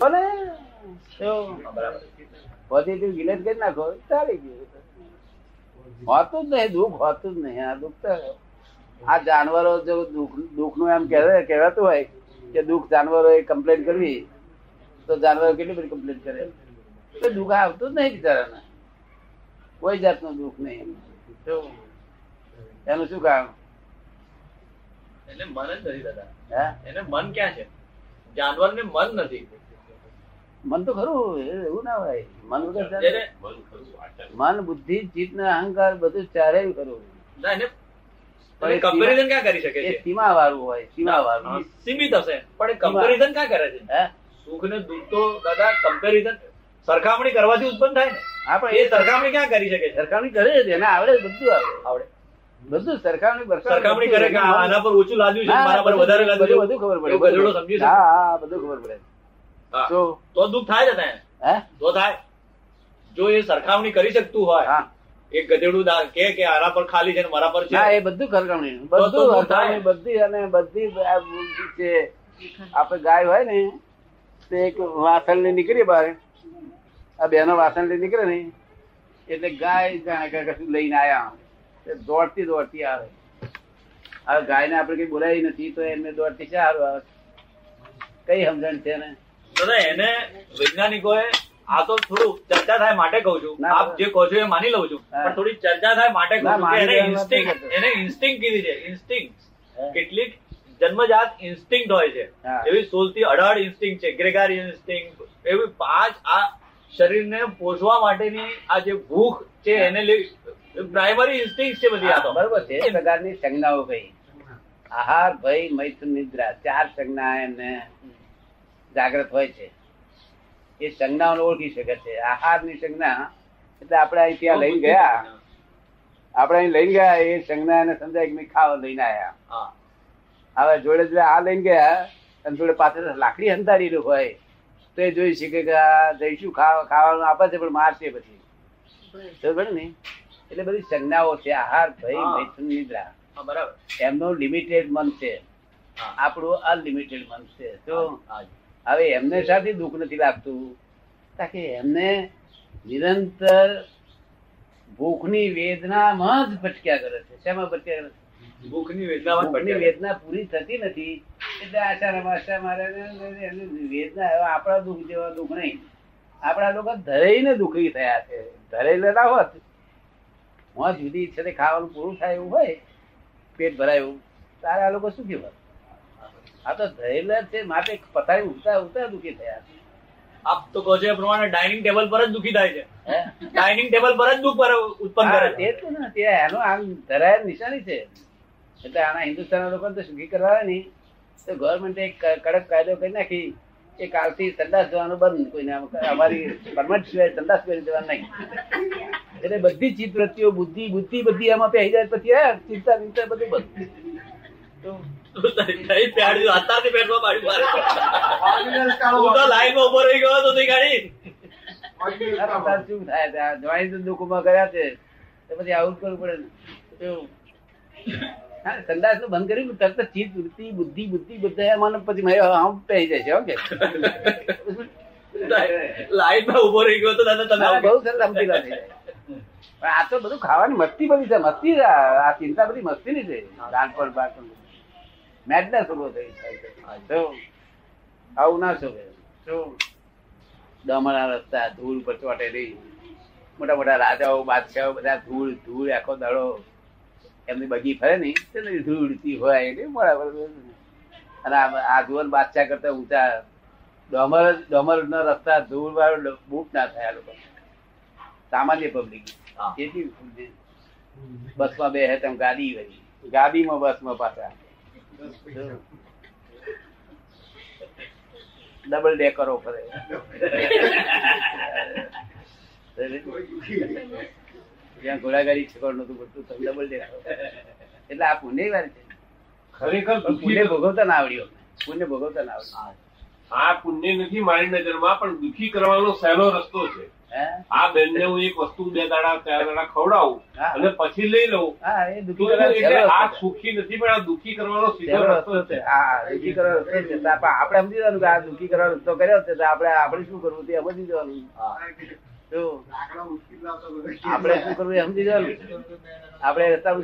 ભલે. પોઝિટિવ ગિલેટ કરી નાખો ચાલી ગયું હોતું જ નહીં દુઃખ હોતું જ નહીં આ દુઃખ તો આ જાનવરો જો દુઃખ દુઃખનું એમ કહેવાય કહેવાતું હોય કે દુઃખ જાનવરોએ કમ્પ્લેન કરવી તો જાનવરો કેટલી બધી કમ્પ્લેન કરે? તો દુઃખ આવતું જ નહીં બિચારાને. કોઈ જાતનું દુઃખ નહીં. એનું શું કારણ? એને મન જ નથી દાદા. એને મન ક્યાં છે? જાનવર ને મન નથી. મન તો ખરું એવું ના હોય. મન વગર મન બુદ્ધિ ચિત્ત ને અહંકાર બધું ચારે ખરું. ના એને પણ એ કમ્પેરિઝન ક્યાં કરી શકે છે? સીમા વાળું હોય સીમા વાળું સીમિત હશે. પણ કમ્પેરિઝન ક્યાં કરે છે? સુખ ને દુઃખ તો દાદા કમ્પેરિઝન સરખામણી કરવાથી ઉત્પન્ન થાય ને. એ સરખામણી ક્યાં કરી શકે સરખામણી કરે છે એને આવડે બધું આવડે. આવડે. બધું સરખામણી સરખામણી કરે કે આના પર ઓછું લાદ્યું છે મારા પર બધું- વધારે લાદ્યું બધું ખબર પડે હા બધું ખબર પડે. તો તો દુઃખ થાય છે ને હે? તો થાય. જો એ સરખામણી કરી શકતું હોય હા. એક ગધેડું કે કે આના પર ખાલી છે ને મારા પર છે? હા એ બધું સરખામણી. બધું સરખામણી બધી અને બધી છે. આપણે ગાય હોય ને તે એક વાસણ લઈ નીકળી બહાર. આ બેનો વાસણ લઈ નીકળે ને એટલે ગાય જાણે કશું લઈને આયા. દોડતી દોડતી આવે. હવે ગાયને આપણે કઈ બોલાવી નથી તો એમને દોડતી છે સારું આવે કઈ સમજણ છે ને? દાદા એને વૈજ્ઞાનિકોએ આ તો થોડું ચર્ચા થાય માટે કહું છું. આપ જે કહો છો એ માની લઉં છું. પણ થોડી ચર્ચા થાય માટે કહું છું એને કહેતો. એને ઇન્સ્ટિંગ કીધી છે. ઇન્સ્ટિંગ કેટલીક જન્મજાત ઇન્સ્ટિંક્ટ હોય છે. એવી સોળથી અઢાર ઇન્સ્ટિંગ છે. ગ્રેગારી ઇન્સ્ટિંગ એવી પાંચ આ શરીરને પોષવા માટેની આ જે ભૂખ છે એને પ્રાઇમરી ઇન્સ્ટિંગ છે બધી આ તો. બરોબર છે. પ્રકારની સંજ્ઞાઓ કઈ આહાર ભય મૈથુન નિદ્રા ચાર સંજ્ઞા એમને જાગ્રત હોય છે. એ સંજ્ઞાઓને ઓળખી શકે છે. આહારની સંજ્ઞા એટલે આપણે અહીં ત્યાં લઈને ગયા. આપણે અહીં લઈને ગયા એ સંજ્ઞા એને સમજાય કે મેં ખાવા લઈને આયા. હવે જોડે જોડે આ લઈને ગયા અને જોડે પાછળ લાકડી હંતાડેલું હોય તો એ જોઈ શકે કે આ જઈશું ખાવા ખાવાનું આપે છે પણ મારશે પછી. બરાબર. ને એટલે બધી સંજ્ઞાઓ છે આહાર ભય. મૈથુન નિદ્રા. બરાબર. એમનું લિમિટેડ મન છે. આપણું અનલિમિટેડ મન છે. તો. હવે એમને શાથી દુઃખ નથી લાગતું? તાકે એમને નિરંતર ભૂખની વેદનામાં જ ભટક્યા કરે છે. શેમાં ભટક્યા કરે છે? ભૂખની વેદનામાં ભૂખની વેદના પૂરી થતી નથી. એટલે આશા આશા મારે એમની વેદના આપણા દુઃખ જેવા દુઃખ નહીં. આપણા લોકો ધરાઈને દુઃખી થયા છે. ધરેલા હોત મોં જુદી છે ખાવાનું પૂરું થાય એવું હોય પેટ ભરાયું તારે આ લોકો શું કહેવાય? આ તો ધરેલા છે માટે પથારી ઉઠતા ઉઠતા દુઃખી થયા. આપ તો કહો છો પ્રમાણે ડાઇનિંગ ટેબલ પર જ દુખી થાય છે. ડાઇનિંગ ટેબલ પર જ દુઃખ પર ઉત્પન્ન કરે તે જ ને તે એનો આમ ધરાયેલ નિશાની છે. એટલે આના હિન્દુસ્તાન લોકોને તો સુખી કરવા નહીં. તો ગવર્મેન્ટ એક કડક કાયદો કરી નાખી. કે કાલથી સંદાસ જવાનું બંધ. કોઈને અમારી પરમટ સિવાય સંદાસ કરી દેવાનું નહીં. એટલે બધી ચિત્ત વૃત્તિઓ બુદ્ધિ બુદ્ધિ બધી આમાં પહેરી જાય પછી ચિંતા ચિંતા બધું બંધ. તો નહીં પ્યાડ્યું, અત્યારથી પેટમાં પાડ્યું મારે. હું તો લાઈનમાં ઊભો રહી ગયો હતો તે ગાડી. શું થાય? છે? જવાઈ તો દુઃખમાં ગયા છે. તો પછી આવું કરવું પડે. હા, સંદાસનું બંધ કર્યું તરત જ ચિત્ત વૃત્તિ બુદ્ધિ બુદ્ધિ બધા મને પછી મારે આમ પહેરી જાય છે હો કે. લાઈનમાં ઊભો રહી ગયો તો દાદા તમે બહુ સરસ સમજીલા થઈ આ તો બધું ખાવાની મસ્તી બધી છે મસ્તી આ આ ચિંતા બધી મસ્તી ની છે નાનપણ બાળપણ મેડનેસ ઊભો થઈ જાય આવું ના શોભે. શું દમણા રસ્તા ધૂળ પર ચોટેલી. મોટા મોટા રાજાઓ બાદશાહો બધા ધૂળ ધૂળ આખો દડો. એમની બગી ફરે ને તેની ધૂળતી હોય એટલે બરાબર અને આ- જુવાન બાદશાહ કરતા ઊંચા. ડોમર ડોમર ના રસ્તા ધૂળ વાળો બુક ના થાય આ લોકો સામાન્ય પબ્લિક કેટલી બસમાં બે હે તેમ ગાડી વળી ગાડીમાં બસમાં પાછા. ડબલ ડેકરો કરે જ્યાં ઘોડાગાડી છકડ નતું પડતું તમે ડબલ ડેકરો એટલે આ પુણ્ય વાર છે. ખરેખર પણ પુણ્ય ભોગવતા ના આવડ્યો. પુણ્ય ભોગવતા ના આવડ્યો. આ પુણ્ય નથી મારી નજરમાં પણ દુખી કરવાનો સહેલો રસ્તો છે. આ આ બેનને હું એક વસ્તુ બે દાડા ચાર દાડા ખવડાવું અને પછી લઈ લઉં. એટલે આ સુખી નથી પણ આ દુઃખી કરવાનો સીધો રસ્તો છે. દુઃખી કરવાનો રસ્તો છે. આપણે સમજી જવાનું કે આ દુઃખી કરવાનો રસ્તો કર્યો છે આપણે આપણે શું કરવું તે સમજી જવાનું. આપણે શું કરવું એ સમજી જવાનું. આપણે રસ્તા શું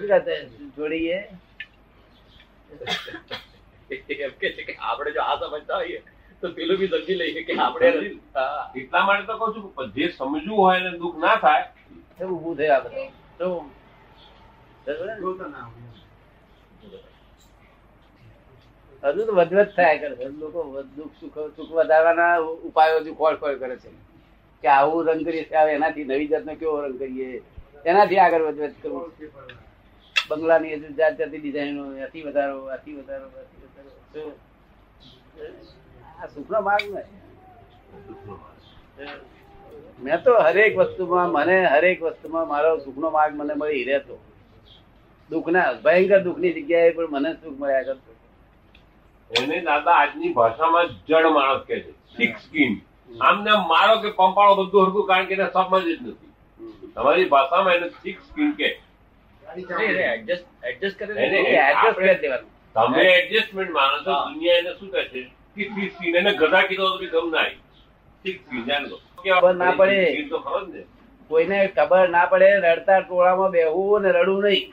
જોડીએ. એમ કે છે કે આપણે જો આ સમજતા હોઈએ. તો પેલું બી સમજી લઈએ કે આપણે એટલા માટે તો કહું છું જે સમજવું હોય એને દુઃખ ના થાય એ ઊભું થયું આ બધું તો હજુ તો વધવત થાય કરે લોકો દુઃખ સુખ સુખ વધારવાના ઉપાયો હજુ ખોળ ખોળ કરે છે. કે આવું રંગ કરીએ છીએ, એનાથી નવી જાતનો કેવો રંગ કરીએ? એનાથી આગળ વધવત કરવું બંગલાની હજુ જાત જાતની ડિઝાઇનો અતિ વધારો અતિ વધારો અતિ વધારો. આ સુખનો માર્ગ ને. મેં તો હરેક વસ્તુમાં મને હરેક વસ્તુમાં મારો સુખનો માર્ગ મને મળી રહેતો. દુઃખના ભયંકર દુઃખની જગ્યાએ પણ મને સુખ મળ્યા કરતો. એને દાદા આજની ભાષામાં જડ માણસ કહે છે. સિક સ્કીન આમને આમ મારો કે પંપાળો બધું હરકું કારણ કે એને સમજ જ નથી. તમારી ભાષામાં એને સિક સ્કીન કે એડજસ્ટ નહીં, adjust- adjust કરીને એને- એ adjust કરી દેવાનું. તમે એડજસ્ટમેન્ટ માનો છો દુનિયા એને શું કહે છે? કે સ્કીન એને ગધા કીધો તો ગમ ના ખબર ના પડે. તો ખરો ને? કોઈને ખબર ના પડે રડતા ટોળામાં બેહવું ને રડવું નહીં.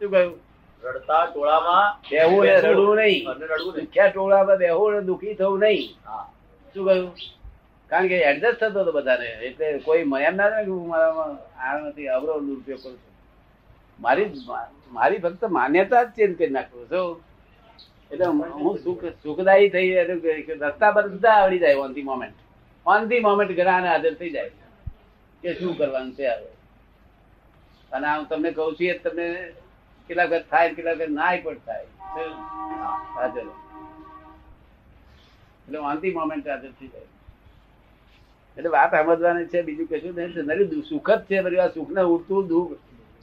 શું કહ્યું? રડતા ટોળામાં બેહવું ને રડવું નહીં. અને રડવું નહીં. દુખ્યા ટોળામાં બેહવું ને દુઃખી થવું નહીં. હા. શું કહ્યું? કારણ કે એડજસ્ટ થતો હતો બધાને. એટલે કોઈ મને એમ ના થાય કે હું મારામાં આ નથી અવરો દુરુપયોગ કરું છું મારી મારી ફક્ત માન્યતા જ ચેન્જ કરી નાખું. છું એટલે હું સુખ સુખદાયી થઈ રસ્તા બધા આવડી જાય on the moment on the moment ઘણા હાજર થઈ જાય. કે શું કરવાનું છે હવે? અને હું તમને કહું છું તમને કેટલા વખત થાય કેટલા વખત નાય પણ થાય. હાજર એટલે ઓન ધી મોમેન્ટ હાજર થઈ જાય. એટલે વાત સમજવાની છે, બીજું કશું નહીં. નરી સુખ જ છે, બધું સુખ ને ઉડતું દુઃખ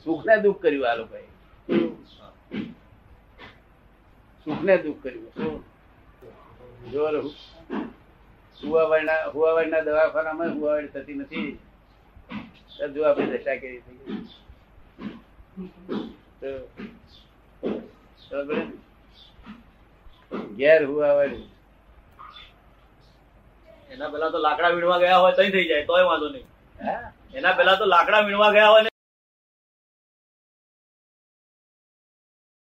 સુખ ને દુઃખ કર્યું આ લોકોએ. સુખ ને દુઃખ કર્યું. જોર હુવાવાડના હુવાવાડના દવાખાનામાં હુવાવાડ થતી નથી. જો આપણે દશા કરી થઈ? ઘેર હુવાવાડ એના પેલા તો લાકડા વીણવા ગયા હોય તઈ થઈ જાય તોય વાંધો નહીં. હા? એના પેલા તો લાકડા વીણવા ગયા હોય ને